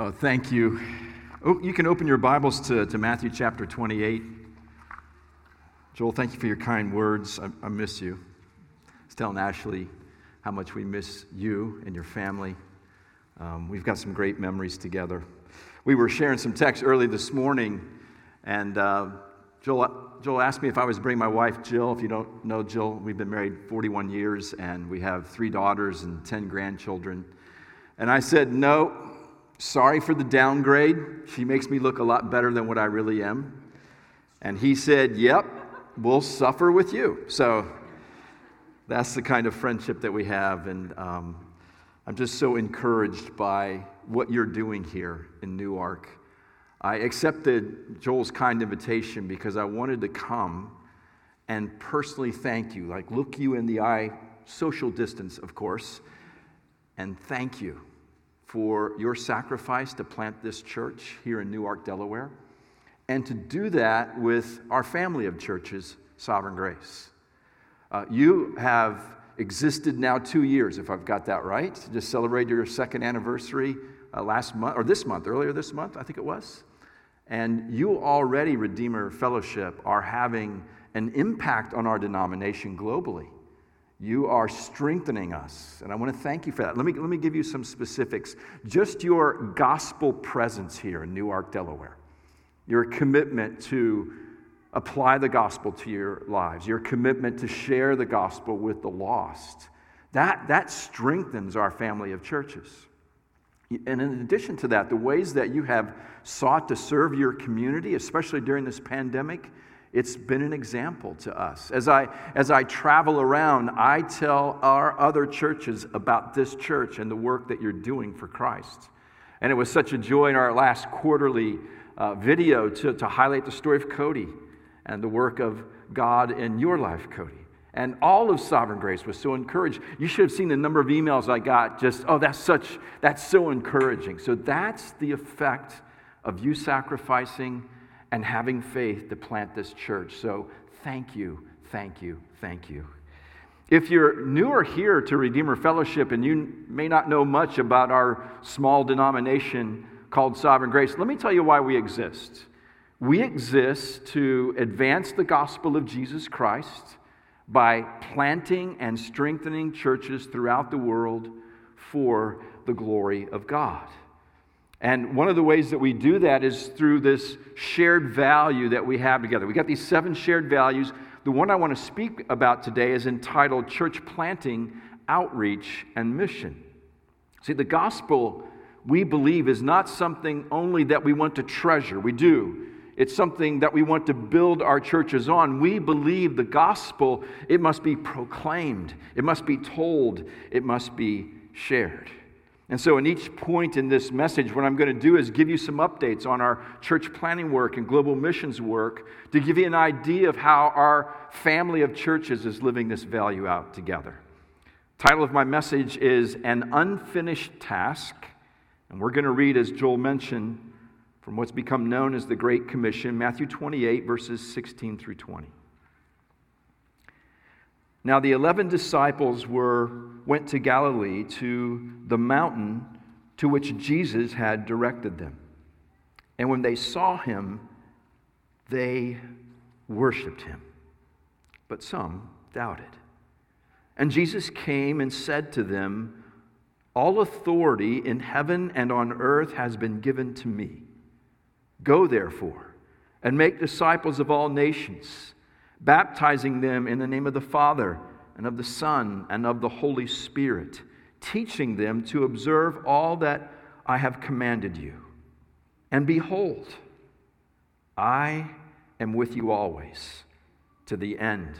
Oh, thank you. Oh, you can open your Bibles to, to Matthew chapter 28. Joel, thank you for your kind words. I, I miss you. I was telling Ashley how much we miss you and your family. Um, we've got some great memories together. We were sharing some text early this morning, and uh, Joel, Joel asked me if I was bringing my wife, Jill. If you don't know Jill, we've been married 41 years, and we have three daughters and 10 grandchildren. And I said, no, Sorry for the downgrade. She makes me look a lot better than what I really am. And he said, Yep, we'll suffer with you. So that's the kind of friendship that we have. And um, I'm just so encouraged by what you're doing here in Newark. I accepted Joel's kind invitation because I wanted to come and personally thank you, like look you in the eye, social distance, of course, and thank you for your sacrifice to plant this church here in Newark, Delaware, and to do that with our family of churches, Sovereign Grace. Uh, you have existed now two years, if I've got that right. Just celebrated your second anniversary uh, last month, or this month, earlier this month, I think it was. And you already, Redeemer Fellowship, are having an impact on our denomination globally. You are strengthening us. And I want to thank you for that. Let me, let me give you some specifics. Just your gospel presence here in Newark, Delaware, your commitment to apply the gospel to your lives, your commitment to share the gospel with the lost, that, that strengthens our family of churches. And in addition to that, the ways that you have sought to serve your community, especially during this pandemic, it's been an example to us. As I, as I travel around, I tell our other churches about this church and the work that you're doing for Christ. And it was such a joy in our last quarterly uh, video to, to highlight the story of Cody and the work of God in your life, Cody. And all of Sovereign Grace was so encouraged. You should have seen the number of emails I got just, oh, that's such, that's so encouraging. So that's the effect of you sacrificing and having faith to plant this church. So thank you, thank you, thank you. If you're newer here to Redeemer Fellowship and you may not know much about our small denomination called Sovereign Grace, let me tell you why we exist. We exist to advance the gospel of Jesus Christ by planting and strengthening churches throughout the world for the glory of God. And one of the ways that we do that is through this shared value that we have together. We got these seven shared values. The one I want to speak about today is entitled Church Planting, Outreach, and Mission. See, the gospel, we believe, is not something only that we want to treasure. We do. It's something that we want to build our churches on. We believe the gospel, it must be proclaimed, it must be told, it must be shared. And so, in each point in this message, what I'm going to do is give you some updates on our church planting work and global missions work to give you an idea of how our family of churches is living this value out together. Title of my message is An Unfinished Task. And we're going to read, as Joel mentioned, from what's become known as the Great Commission, Matthew 28, verses 16 through 20. Now, the 11 disciples were, went to Galilee to the mountain to which Jesus had directed them. And when they saw him, they worshiped him. But some doubted. And Jesus came and said to them, All authority in heaven and on earth has been given to me. Go therefore and make disciples of all nations baptizing them in the name of the Father and of the Son and of the Holy Spirit, teaching them to observe all that I have commanded you. And behold, I am with you always to the end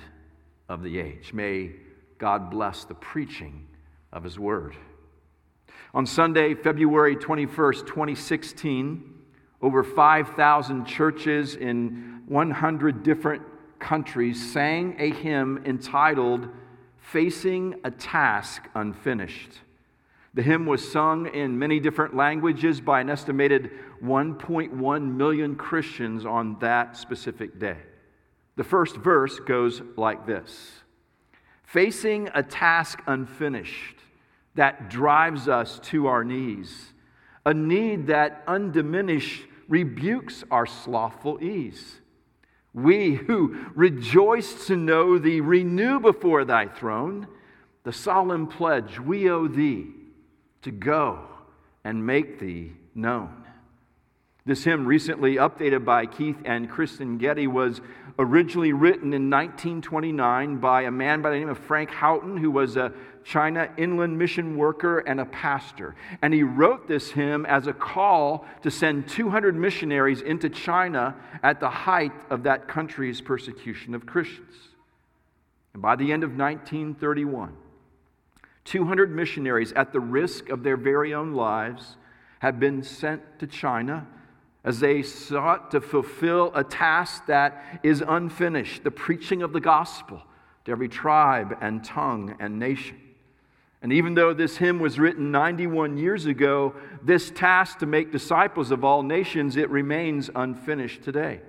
of the age. May God bless the preaching of His Word. On Sunday, February 21st, 2016, over 5,000 churches in 100 different countries sang a hymn entitled Facing a Task Unfinished. The hymn was sung in many different languages by an estimated 1.1 million Christians on that specific day. The first verse goes like this Facing a task unfinished that drives us to our knees, a need that undiminished rebukes our slothful ease. We who rejoice to know thee renew before thy throne the solemn pledge we owe thee to go and make thee known. This hymn, recently updated by Keith and Kristyn Getty, was originally written in 1929 by a man by the name of Frank Houghton, who was a China inland mission worker and a pastor. And he wrote this hymn as a call to send 200 missionaries into China at the height of that country's persecution of Christians. And by the end of 1931, 200 missionaries, at the risk of their very own lives, have been sent to China as they sought to fulfill a task that is unfinished the preaching of the gospel to every tribe and tongue and nation. And even though this hymn was written 91 years ago, this task to make disciples of all nations, it remains unfinished today.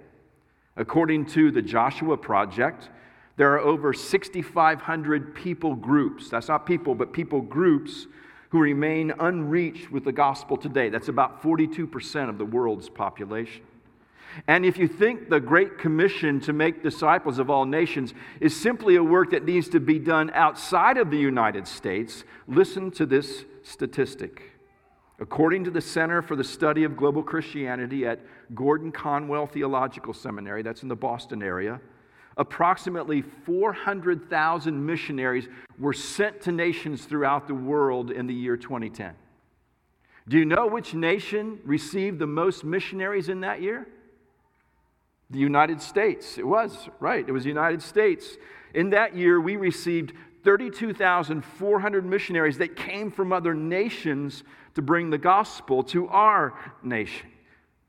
According to the Joshua Project, there are over 6,500 people groups. That's not people, but people groups who remain unreached with the gospel today. That's about 42% of the world's population. And if you think the Great Commission to make disciples of all nations is simply a work that needs to be done outside of the United States, listen to this statistic. According to the Center for the Study of Global Christianity at Gordon Conwell Theological Seminary, that's in the Boston area, approximately 400,000 missionaries were sent to nations throughout the world in the year 2010. Do you know which nation received the most missionaries in that year? The United States. It was, right. It was the United States. In that year, we received 32,400 missionaries that came from other nations to bring the gospel to our nation.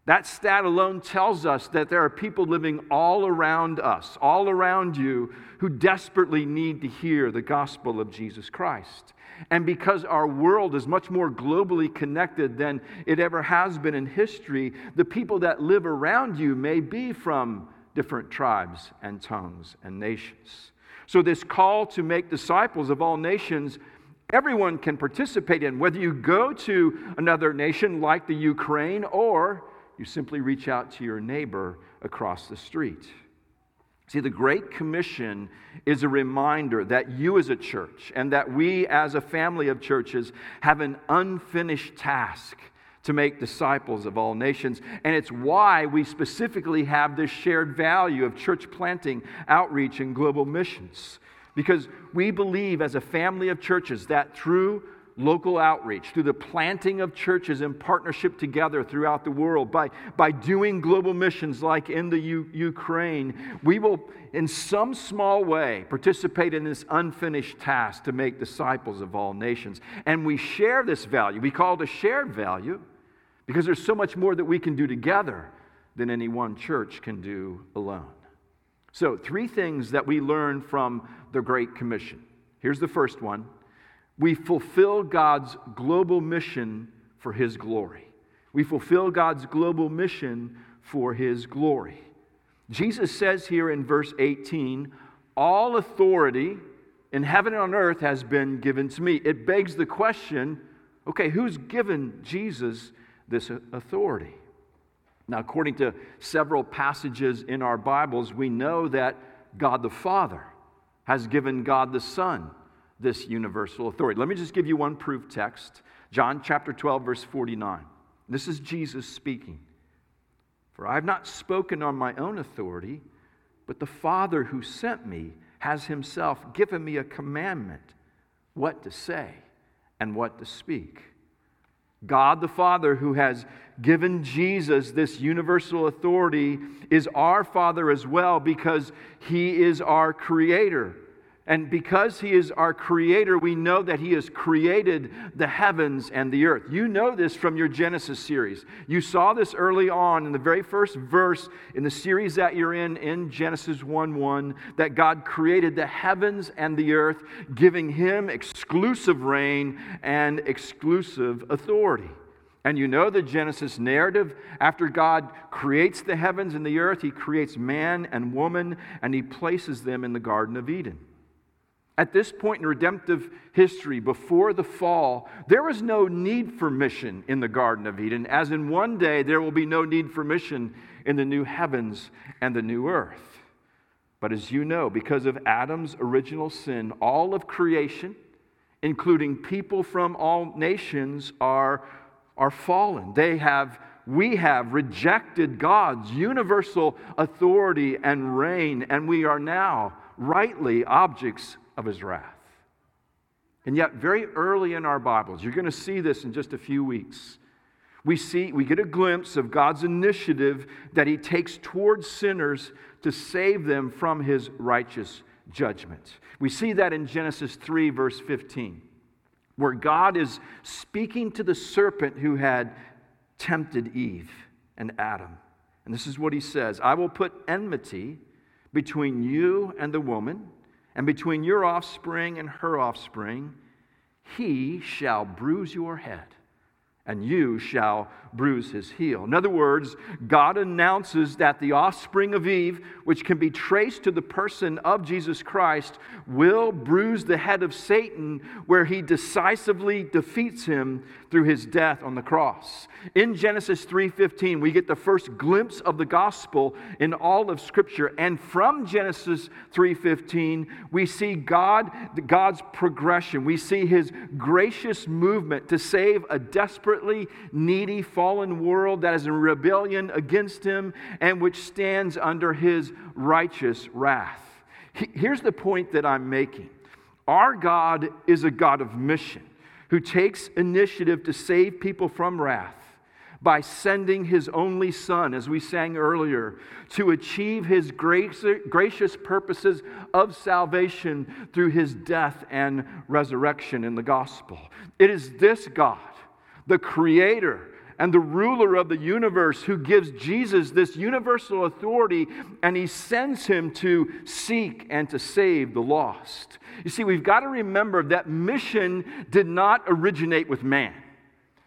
That stat alone tells us that there are people living all around us, all around you, who desperately need to hear the gospel of Jesus Christ. And because our world is much more globally connected than it ever has been in history, the people that live around you may be from different tribes and tongues and nations. So, this call to make disciples of all nations, everyone can participate in, whether you go to another nation like the Ukraine or you simply reach out to your neighbor across the street. See, the Great Commission is a reminder that you as a church and that we as a family of churches have an unfinished task to make disciples of all nations. And it's why we specifically have this shared value of church planting, outreach, and global missions. Because we believe as a family of churches that through local outreach, through the planting of churches in partnership together throughout the world, by, by doing global missions like in the U- Ukraine, we will, in some small way, participate in this unfinished task to make disciples of all nations. And we share this value. We call it a shared value because there's so much more that we can do together than any one church can do alone. So, three things that we learn from the Great Commission. Here's the first one we fulfill God's global mission for His glory. We fulfill God's global mission for His glory. Jesus says here in verse 18, All authority in heaven and on earth has been given to me. It begs the question okay, who's given Jesus this authority? Now, according to several passages in our Bibles, we know that God the Father has given God the Son this universal authority. Let me just give you one proof text John chapter 12, verse 49. This is Jesus speaking. For I have not spoken on my own authority, but the Father who sent me has himself given me a commandment what to say and what to speak. God the Father, who has given Jesus this universal authority, is our Father as well because he is our creator. And because He is our Creator, we know that He has created the heavens and the earth. You know this from your Genesis series. You saw this early on in the very first verse in the series that you're in, in Genesis 1 1, that God created the heavens and the earth, giving Him exclusive reign and exclusive authority. And you know the Genesis narrative. After God creates the heavens and the earth, He creates man and woman, and He places them in the Garden of Eden. At this point in redemptive history, before the fall, there was no need for mission in the Garden of Eden, as in one day there will be no need for mission in the new heavens and the new earth. But as you know, because of Adam's original sin, all of creation, including people from all nations, are, are fallen. They have, we have rejected God's universal authority and reign, and we are now rightly objects of his wrath. And yet, very early in our Bibles, you're going to see this in just a few weeks. We see, we get a glimpse of God's initiative that he takes towards sinners to save them from his righteous judgment. We see that in Genesis 3, verse 15, where God is speaking to the serpent who had tempted Eve and Adam. And this is what he says I will put enmity between you and the woman, and between your offspring and her offspring. He shall bruise your head and you shall bruise his heel. In other words, God announces that the offspring of Eve, which can be traced to the person of Jesus Christ, will bruise the head of Satan, where he decisively defeats him through his death on the cross. In Genesis 3:15, we get the first glimpse of the gospel in all of scripture, and from Genesis 3:15, we see God God's progression. We see his gracious movement to save a desperately needy fallen world that is in rebellion against him and which stands under his righteous wrath. Here's the point that I'm making. Our God is a God of mission who takes initiative to save people from wrath by sending his only son, as we sang earlier, to achieve his gracious purposes of salvation through his death and resurrection in the gospel. It is this God, the creator, and the ruler of the universe who gives Jesus this universal authority and he sends him to seek and to save the lost. You see, we've got to remember that mission did not originate with man.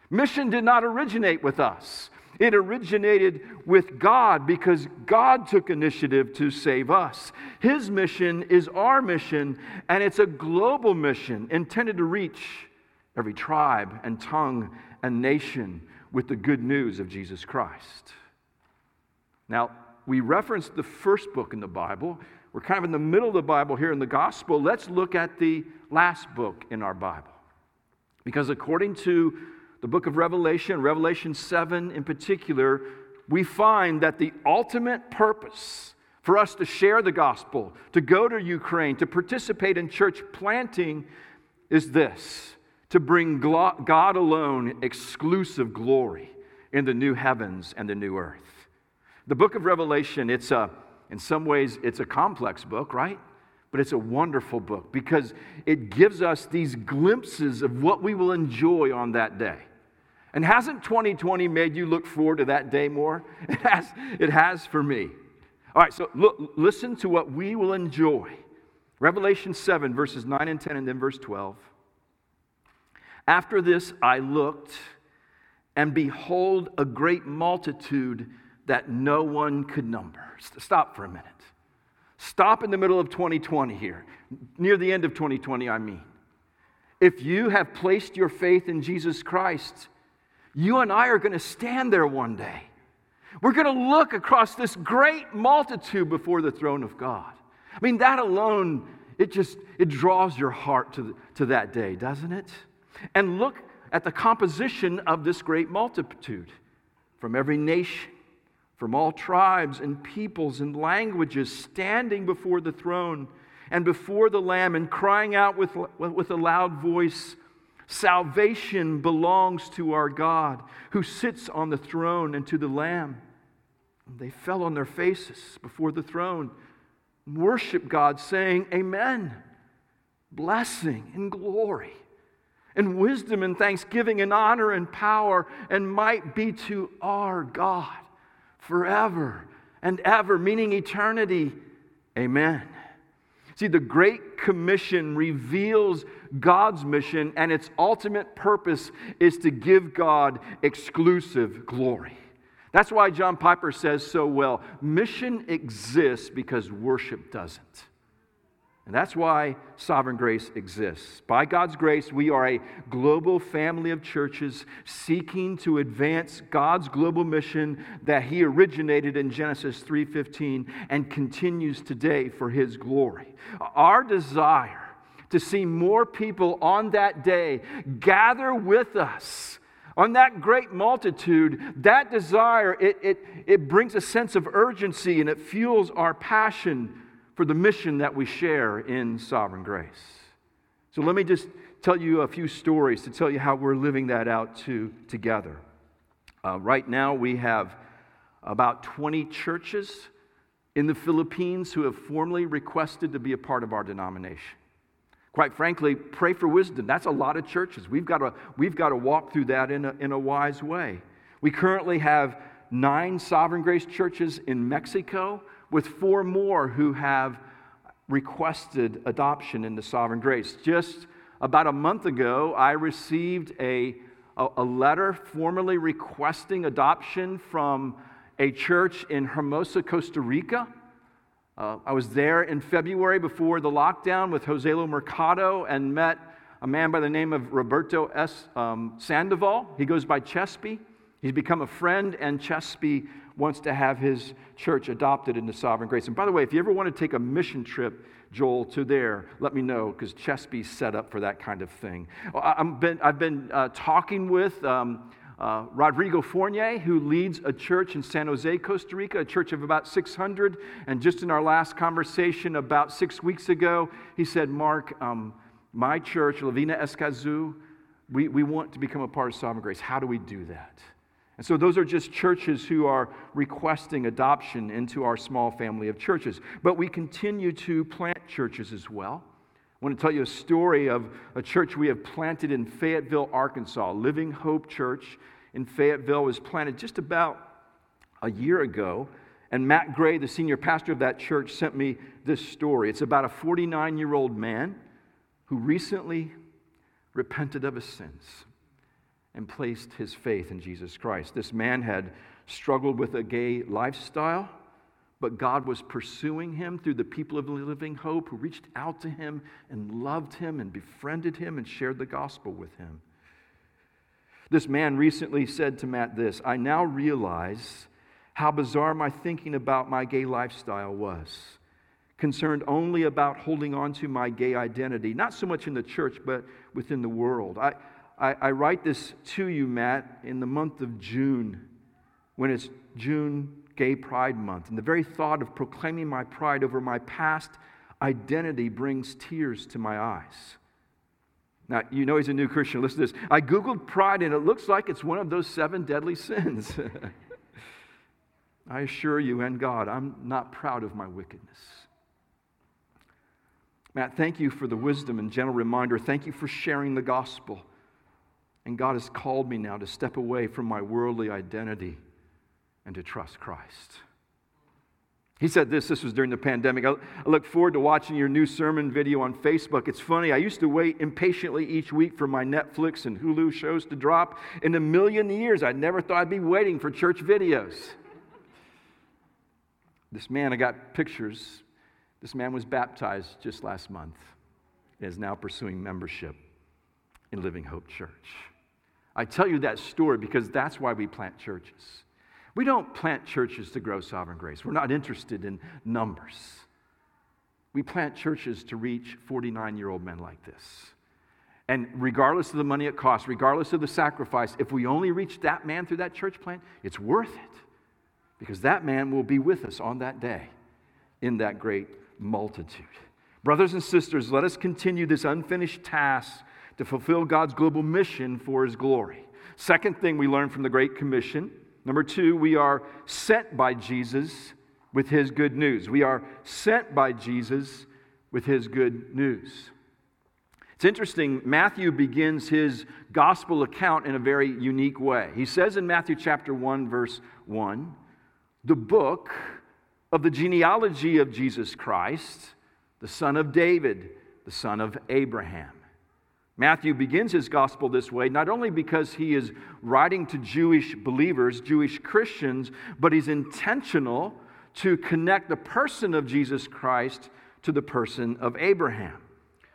Mission did not originate with us. It originated with God because God took initiative to save us. His mission is our mission, and it's a global mission intended to reach every tribe and tongue and nation with the good news of Jesus Christ. Now, we referenced the first book in the Bible. We're kind of in the middle of the Bible here in the Gospel. Let's look at the last book in our Bible. Because according to the book of Revelation, Revelation 7 in particular, we find that the ultimate purpose for us to share the gospel, to go to Ukraine, to participate in church planting is this to bring God alone exclusive glory in the new heavens and the new earth. The book of Revelation, it's a, in some ways, it's a complex book, right? But it's a wonderful book because it gives us these glimpses of what we will enjoy on that day. And hasn't 2020 made you look forward to that day more? It has, it has for me. All right, so look, listen to what we will enjoy. Revelation 7, verses 9 and 10, and then verse 12. After this, I looked, and behold, a great multitude that no one could number. Stop for a minute. Stop in the middle of 2020 here, near the end of 2020, I mean. If you have placed your faith in Jesus Christ, you and I are going to stand there one day. We're going to look across this great multitude before the throne of God. I mean, that alone, it just it draws your heart to, to that day, doesn't it? And look at the composition of this great multitude from every nation, from all tribes and peoples and languages, standing before the throne and before the Lamb and crying out with, with a loud voice Salvation belongs to our God who sits on the throne and to the Lamb. And they fell on their faces before the throne, worship God, saying, Amen. Blessing and glory and wisdom and thanksgiving and honor and power and might be to our God forever and ever, meaning eternity. Amen. See, the Great Commission reveals God's mission, and its ultimate purpose is to give God exclusive glory. That's why John Piper says so well mission exists because worship doesn't. And that's why sovereign grace exists. By God's grace, we are a global family of churches seeking to advance God's global mission that he originated in Genesis 3:15 and continues today for his glory. Our desire to see more people on that day gather with us on that great multitude, that desire, it, it, it brings a sense of urgency and it fuels our passion for the mission that we share in sovereign grace. So let me just tell you a few stories to tell you how we're living that out to, together. Uh, right now, we have about 20 churches in the Philippines who have formally requested to be a part of our denomination. Quite frankly, pray for wisdom. That's a lot of churches. We've got to, we've got to walk through that in a, in a wise way. We currently have nine Sovereign Grace churches in Mexico with four more who have requested adoption into sovereign grace. Just about a month ago, I received a, a, a letter formally requesting adoption from a church in Hermosa, Costa Rica. Uh, I was there in February before the lockdown with Joselo Mercado and met a man by the name of Roberto S. Um, Sandoval. He goes by Chespi. He's become a friend, and Chespi wants to have his church adopted into sovereign grace. And by the way, if you ever want to take a mission trip, Joel, to there, let me know because Chespi's set up for that kind of thing. I've been, I've been uh, talking with um, uh, Rodrigo Fournier, who leads a church in San Jose, Costa Rica, a church of about 600. And just in our last conversation about six weeks ago, he said, Mark, um, my church, La Viña Escazú, we, we want to become a part of Sovereign Grace. How do we do that? And so those are just churches who are requesting adoption into our small family of churches. But we continue to plant churches as well. I want to tell you a story of a church we have planted in Fayetteville, Arkansas. Living Hope Church in Fayetteville was planted just about a year ago. And Matt Gray, the senior pastor of that church, sent me this story. It's about a 49 year old man who recently repented of his sins and placed his faith in Jesus Christ. This man had struggled with a gay lifestyle, but God was pursuing him through the people of Living Hope who reached out to him and loved him and befriended him and shared the gospel with him. This man recently said to Matt this I now realize how bizarre my thinking about my gay lifestyle was. Concerned only about holding on to my gay identity, not so much in the church, but within the world. I, I, I write this to you, Matt, in the month of June, when it's June Gay Pride Month. And the very thought of proclaiming my pride over my past identity brings tears to my eyes. Now, you know he's a new Christian. Listen to this. I Googled pride, and it looks like it's one of those seven deadly sins. I assure you and God, I'm not proud of my wickedness. Matt, thank you for the wisdom and gentle reminder. Thank you for sharing the gospel. And God has called me now to step away from my worldly identity and to trust Christ. He said this, this was during the pandemic. I, look forward to watching your new sermon video on Facebook. It's funny, I used to wait impatiently each week for my Netflix and Hulu shows to drop. In a million years, I never thought I'd be waiting for church videos. This man, I got pictures. This man was baptized just last month and is now pursuing membership in Living Hope Church. I tell you that story because that's why we plant churches. We don't plant churches to grow sovereign grace. We're not interested in numbers. We plant churches to reach 49 year old men like this. And regardless of the money it costs, regardless of the sacrifice, if we only reach that man through that church plant, it's worth it. Because that man will be with us on that day in that great multitude. Brothers and sisters, let us continue this unfinished task to fulfill God's global mission for his glory. Second thing we learn from the Great Commission number two, we are sent by Jesus with his good news. We are sent by Jesus with his good news. It's interesting, Matthew begins his gospel account in a very unique way. He says in Matthew chapter 1, verse 1, the book of the genealogy of Jesus Christ, the son of David, the son of Abraham. Matthew begins his gospel this way, not only because he is writing to Jewish believers, Jewish Christians, but he's intentional to connect the person of Jesus Christ to the person of Abraham.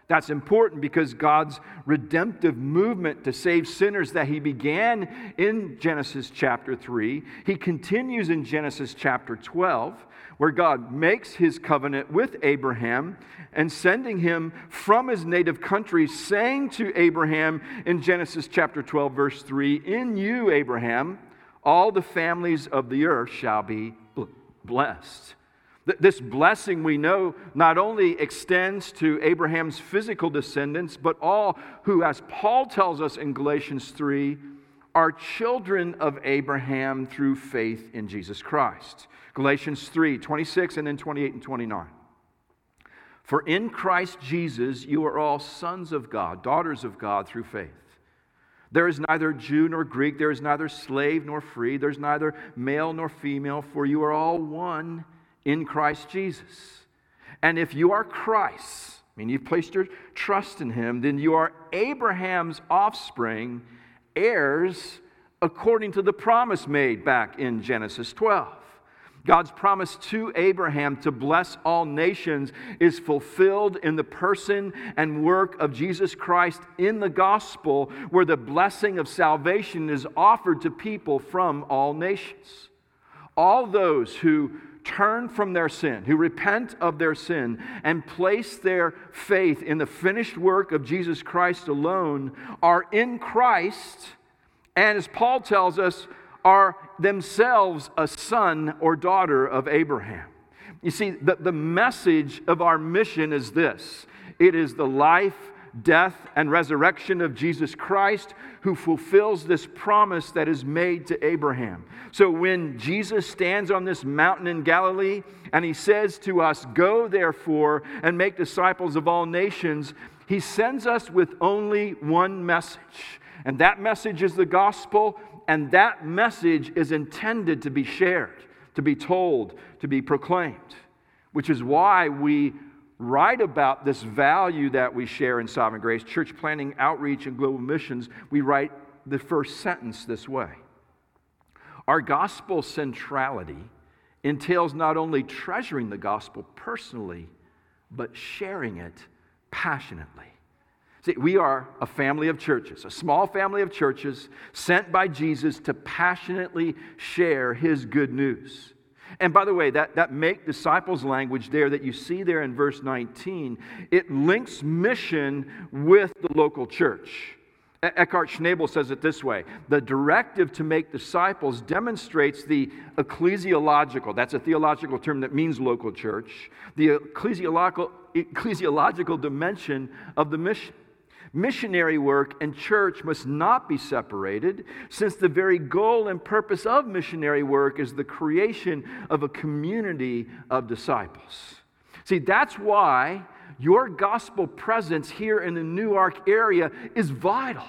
That's important because God's redemptive movement to save sinners that He began in Genesis chapter 3, He continues in Genesis chapter 12, where God makes His covenant with Abraham and sending him from his native country, saying to Abraham in Genesis chapter 12, verse 3 In you, Abraham, all the families of the earth shall be blessed. This blessing we know not only extends to Abraham's physical descendants, but all who, as Paul tells us in Galatians 3, are children of Abraham through faith in Jesus Christ. Galatians 3 26 and then 28 and 29. For in Christ Jesus you are all sons of God, daughters of God through faith. There is neither Jew nor Greek, there is neither slave nor free, there's neither male nor female, for you are all one in Christ Jesus. And if you are Christ, I mean, you've placed your trust in him, then you are Abraham's offspring, heirs according to the promise made back in Genesis 12. God's promise to Abraham to bless all nations is fulfilled in the person and work of Jesus Christ in the gospel, where the blessing of salvation is offered to people from all nations. All those who turn from their sin, who repent of their sin, and place their faith in the finished work of Jesus Christ alone are in Christ, and as Paul tells us, are themselves a son or daughter of Abraham. You see, the, the message of our mission is this it is the life, death, and resurrection of Jesus Christ who fulfills this promise that is made to Abraham. So when Jesus stands on this mountain in Galilee and he says to us, Go therefore and make disciples of all nations, he sends us with only one message. And that message is the gospel, and that message is intended to be shared, to be told, to be proclaimed, which is why we write about this value that we share in Sovereign Grace, church planting, outreach, and global missions, we write the first sentence this way Our gospel centrality entails not only treasuring the gospel personally, but sharing it passionately. See, we are a family of churches, a small family of churches sent by Jesus to passionately share his good news. And by the way, that, that make disciples language there that you see there in verse 19, it links mission with the local church. Eckhard Schnabel says it this way The directive to make disciples demonstrates the ecclesiological, that's a theological term that means local church, the ecclesiological, ecclesiological dimension of the mission. Missionary work and church must not be separated, since the very goal and purpose of missionary work is the creation of a community of disciples. See, that's why your gospel presence here in the Newark area is vital.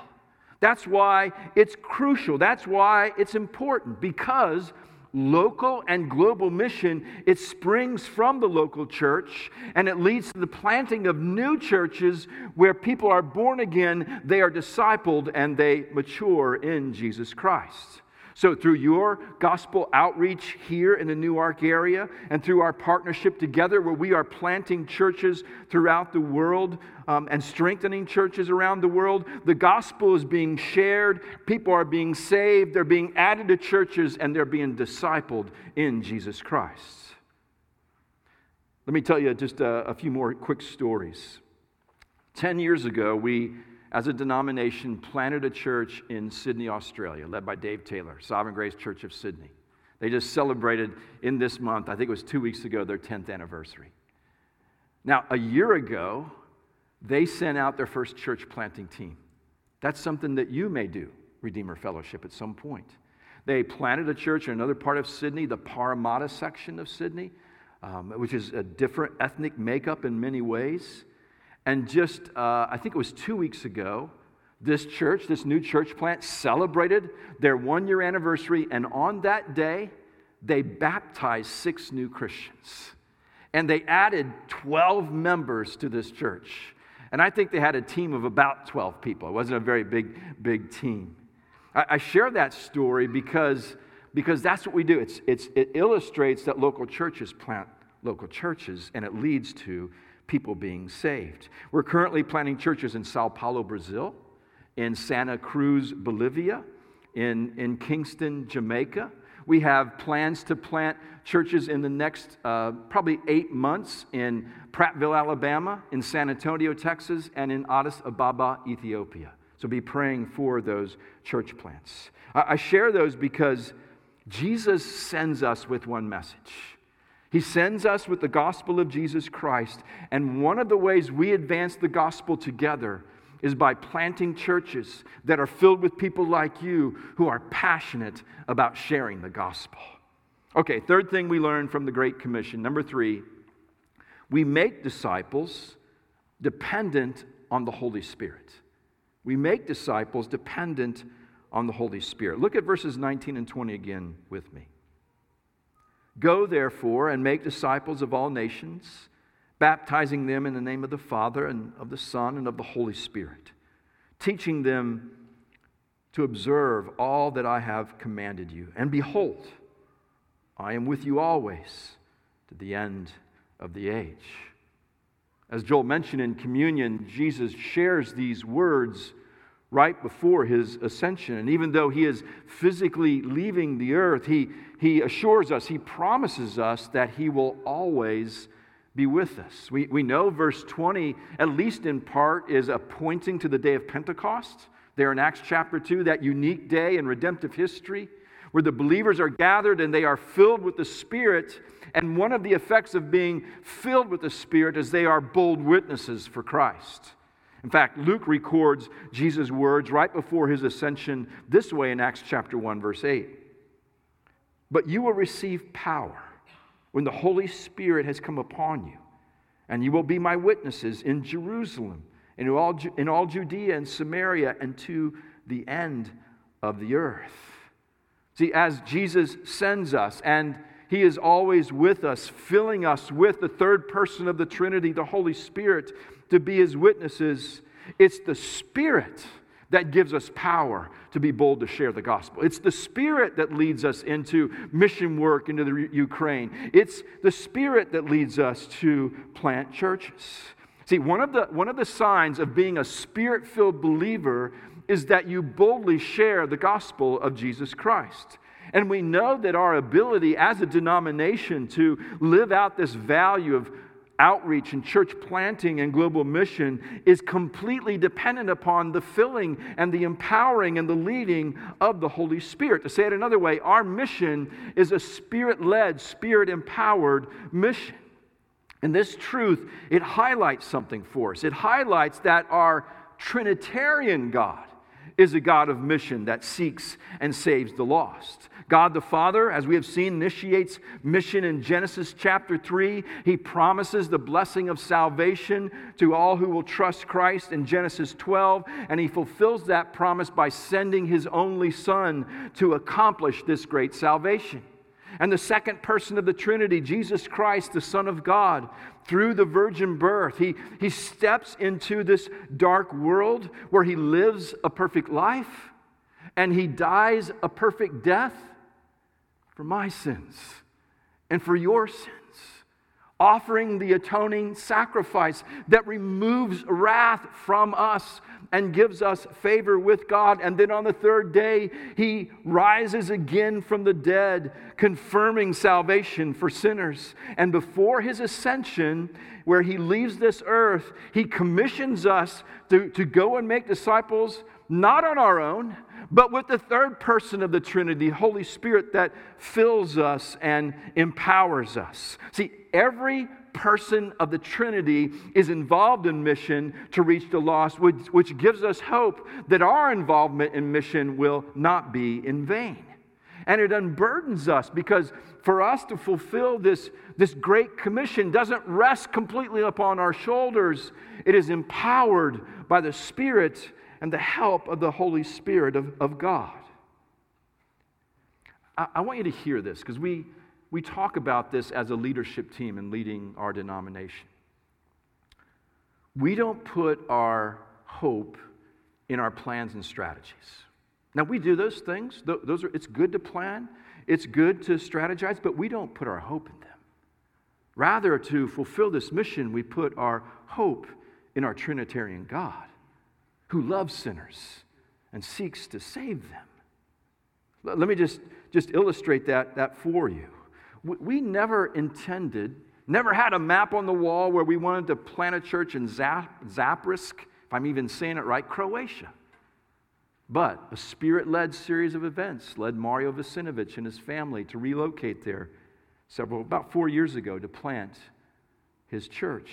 That's why it's crucial. That's why it's important, because local and global mission, it springs from the local church and it leads to the planting of new churches where people are born again, they are discipled, and they mature in Jesus Christ. So, through your gospel outreach here in the Newark area and through our partnership together, where we are planting churches throughout the world um, and strengthening churches around the world, the gospel is being shared. People are being saved. They're being added to churches and they're being discipled in Jesus Christ. Let me tell you just a, a few more quick stories. Ten years ago, we as a denomination, planted a church in Sydney, Australia, led by Dave Taylor, Sovereign Grace Church of Sydney. They just celebrated in this month, I think it was two weeks ago, their 10th anniversary. Now, a year ago, they sent out their first church planting team. That's something that you may do, Redeemer Fellowship, at some point. They planted a church in another part of Sydney, the Parramatta section of Sydney, um, which is a different ethnic makeup in many ways. And just, uh, I think it was two weeks ago, this church, this new church plant, celebrated their one year anniversary. And on that day, they baptized six new Christians. And they added 12 members to this church. And I think they had a team of about 12 people. It wasn't a very big, big team. I, I share that story because, because that's what we do. It's, it's, it illustrates that local churches plant local churches, and it leads to people being saved. We're currently planting churches in Sao Paulo, Brazil, in Santa Cruz, Bolivia, in, in Kingston, Jamaica. We have plans to plant churches in the next uh, probably eight months in Prattville, Alabama, in San Antonio, Texas, and in Addis Ababa, Ethiopia. So be praying for those church plants. I, I share those because Jesus sends us with one message. He sends us with the gospel of Jesus Christ. And one of the ways we advance the gospel together is by planting churches that are filled with people like you who are passionate about sharing the gospel. Okay, third thing we learned from the Great Commission. Number three, we make disciples dependent on the Holy Spirit. We make disciples dependent on the Holy Spirit. Look at verses 19 and 20 again with me. Go, therefore, and make disciples of all nations, baptizing them in the name of the Father and of the Son and of the Holy Spirit, teaching them to observe all that I have commanded you. And behold, I am with you always to the end of the age. As Joel mentioned in communion, Jesus shares these words right before his ascension. And even though he is physically leaving the earth, he, he assures us, he promises us that he will always be with us. We, we know verse 20, at least in part, is a pointing to the day of Pentecost. There in Acts chapter 2, that unique day in redemptive history where the believers are gathered and they are filled with the Spirit. And one of the effects of being filled with the Spirit is they are bold witnesses for Christ. In fact, Luke records Jesus' words right before his ascension this way in Acts chapter 1, verse 8. But you will receive power when the Holy Spirit has come upon you, and you will be my witnesses in Jerusalem, in all, in all Judea and Samaria, and to the end of the earth. See, as Jesus sends us, and he is always with us, filling us with the third person of the Trinity, the Holy Spirit to be his witnesses, it's the Spirit that gives us power to be bold to share the gospel. It's the Spirit that leads us into mission work into the Ukraine. It's the Spirit that leads us to plant churches. See, one of the, one of the signs of being a spirit filled believer is that you boldly share the gospel of Jesus Christ. And we know that our ability as a denomination to live out this value of outreach and church planting and global mission is completely dependent upon the filling and the empowering and the leading of the Holy Spirit. To say it another way, our mission is a spirit led, spirit empowered mission. And this truth, it highlights something for us. It highlights that our Trinitarian God is a God of mission that seeks and saves the lost. God the Father, as we have seen, initiates mission in Genesis chapter 3. He promises the blessing of salvation to all who will trust Christ in Genesis 12, and he fulfills that promise by sending his only Son to accomplish this great salvation. And the second person of the Trinity, Jesus Christ, the Son of God, through the virgin birth, he, he steps into this dark world where he lives a perfect life and he dies a perfect death for my sins and for your sins, offering the atoning sacrifice that removes wrath from us and gives us favor with God. And then on the third day, he rises again from the dead, confirming salvation for sinners. And before his ascension, where he leaves this earth, he commissions us to, to go and make disciples, not on our own but with the third person of the Trinity, Holy Spirit, that fills us and empowers us. See, every person of the Trinity is involved in mission to reach the lost, which, which gives us hope that our involvement in mission will not be in vain. And it unburdens us because for us to fulfill this, this great commission doesn't rest completely upon our shoulders. It is empowered by the Spirit and the help of the Holy Spirit of, of God. I, I want you to hear this because we, we talk about this as a leadership team in leading our denomination. We don't put our hope in our plans and strategies. Now, we do those things. Those are, it's good to plan, it's good to strategize, but we don't put our hope in them. Rather, to fulfill this mission, we put our hope in our Trinitarian God, who loves sinners and seeks to save them. Let me just, just illustrate that, that for you. We never intended, never had a map on the wall where we wanted to plant a church in Zap, Zaprisk, if I'm even saying it right, Croatia. But a spirit led series of events led Mario Vicinovic and his family to relocate there several, about four years ago, to plant his church.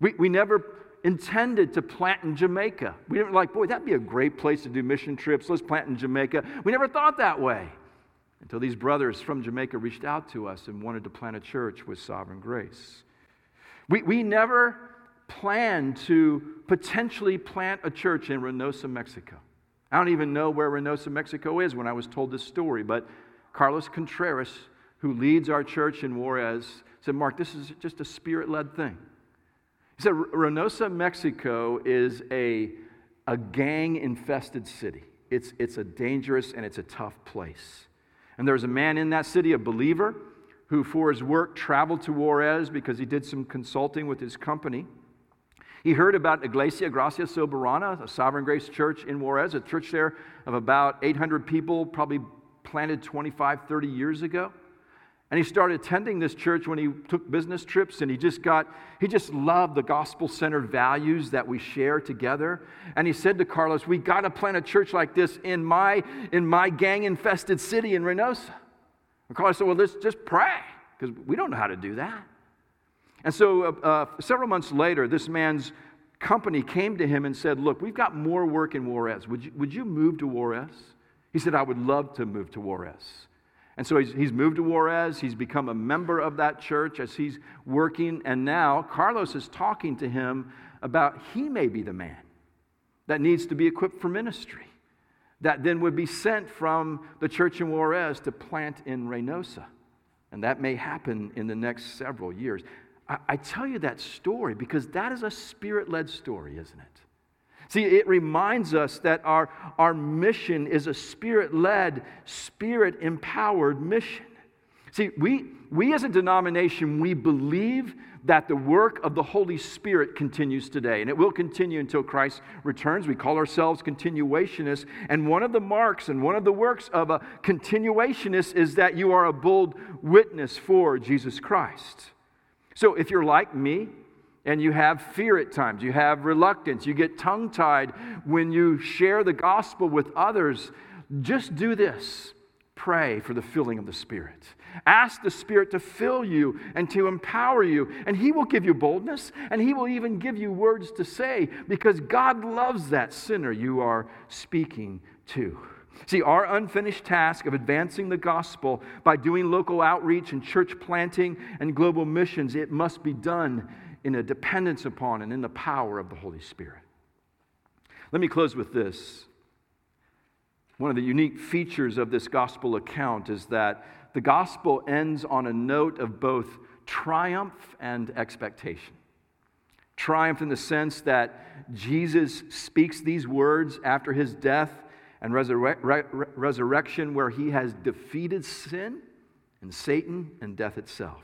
We, we never intended to plant in Jamaica. We didn't like, boy, that'd be a great place to do mission trips. Let's plant in Jamaica. We never thought that way until these brothers from Jamaica reached out to us and wanted to plant a church with sovereign grace. We, we never planned to potentially plant a church in Reynosa, Mexico. I don't even know where Reynosa, Mexico is when I was told this story, but Carlos Contreras, who leads our church in Juarez, said, Mark, this is just a spirit led thing. Said, Reynosa, Mexico is a, a gang infested city. It's, it's a dangerous and it's a tough place. And there was a man in that city, a believer, who for his work traveled to Juarez because he did some consulting with his company. He heard about Iglesia Gracia Soberana, a sovereign grace church in Juarez, a church there of about 800 people, probably planted 25, 30 years ago. And he started attending this church when he took business trips, and he just got, he just loved the gospel centered values that we share together. And he said to Carlos, We got to plant a church like this in my, in my gang infested city in Reynosa. And Carlos said, Well, let's just pray, because we don't know how to do that. And so, uh, uh, several months later, this man's company came to him and said, Look, we've got more work in Juarez. Would you, would you move to Juarez? He said, I would love to move to Juarez. And so he's, he's moved to Juarez. He's become a member of that church as he's working. And now Carlos is talking to him about he may be the man that needs to be equipped for ministry, that then would be sent from the church in Juarez to plant in Reynosa. And that may happen in the next several years. I, I tell you that story because that is a spirit led story, isn't it? See, it reminds us that our, our mission is a spirit led, spirit empowered mission. See, we, we as a denomination, we believe that the work of the Holy Spirit continues today, and it will continue until Christ returns. We call ourselves continuationists, and one of the marks and one of the works of a continuationist is that you are a bold witness for Jesus Christ. So if you're like me, and you have fear at times, you have reluctance, you get tongue tied when you share the gospel with others, just do this pray for the filling of the Spirit. Ask the Spirit to fill you and to empower you, and He will give you boldness, and He will even give you words to say because God loves that sinner you are speaking to. See, our unfinished task of advancing the gospel by doing local outreach and church planting and global missions, it must be done in a dependence upon and in the power of the Holy Spirit. Let me close with this. One of the unique features of this gospel account is that the gospel ends on a note of both triumph and expectation. Triumph in the sense that Jesus speaks these words after his death and resurrection, where he has defeated sin and Satan and death itself.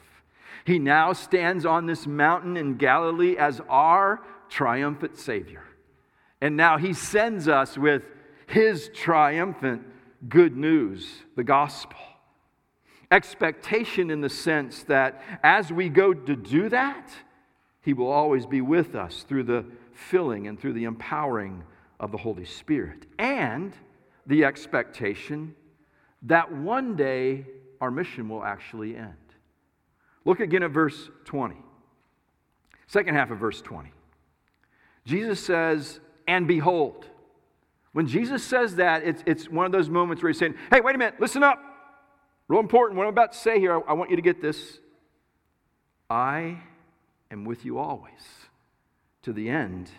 He now stands on this mountain in Galilee as our triumphant Savior. And now he sends us with his triumphant good news, the gospel. Expectation in the sense that as we go to do that, he will always be with us through the filling and through the empowering of the Holy Spirit. And the expectation that one day our mission will actually end. Look again at verse 20. Second half of verse 20. Jesus says, And behold. When Jesus says that, it's, it's one of those moments where he's saying, Hey, wait a minute, listen up. Real important. What I'm about to say here, I, I want you to get this. I am with you always to the end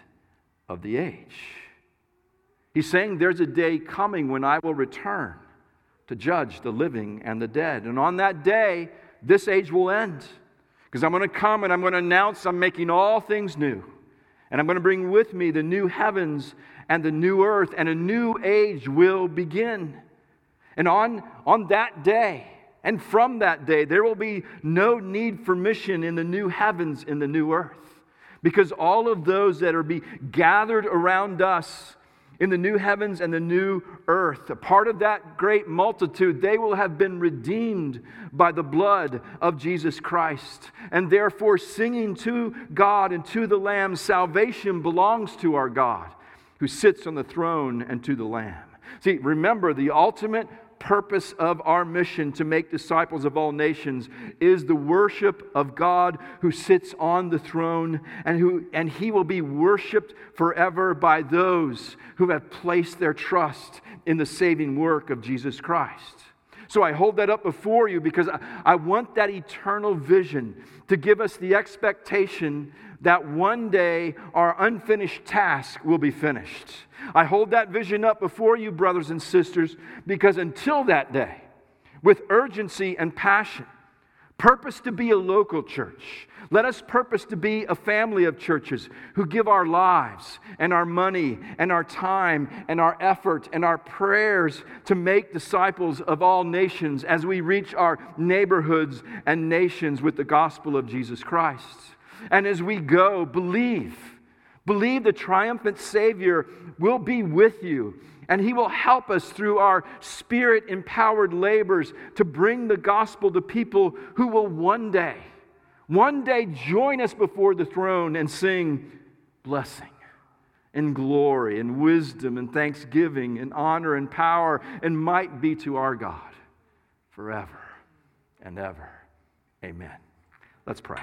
of the age. He's saying there's a day coming when I will return to judge the living and the dead. And on that day, this age will end. Because I'm going to come and I'm going to announce I'm making all things new. And I'm going to bring with me the new heavens and the new earth, and a new age will begin. And on, on that day, And from that day, there will be no need for mission in the new heavens, in the new earth. Because all of those that are be gathered around us in the new heavens and the new earth, a part of that great multitude, they will have been redeemed by the blood of Jesus Christ. And therefore, singing to God and to the Lamb, salvation belongs to our God who sits on the throne and to the Lamb. See, remember the ultimate purpose of our mission to make disciples of all nations is the worship of God who sits on the throne and who and he will be worshiped forever by those who have placed their trust in the saving work of Jesus Christ. So I hold that up before you because I, I want that eternal vision to give us the expectation that one day our unfinished task will be finished. I hold that vision up before you, brothers and sisters, because until that day, with urgency and passion, purpose to be a local church. Let us purpose to be a family of churches who give our lives and our money and our time and our effort and our prayers to make disciples of all nations as we reach our neighborhoods and nations with the gospel of Jesus Christ. And as we go, believe. Believe the triumphant Savior will be with you, and He will help us through our spirit empowered labors to bring the gospel to people who will one day, one day join us before the throne and sing blessing and glory and wisdom and thanksgiving and honor and power and might be to our God forever and ever. Amen. Let's pray.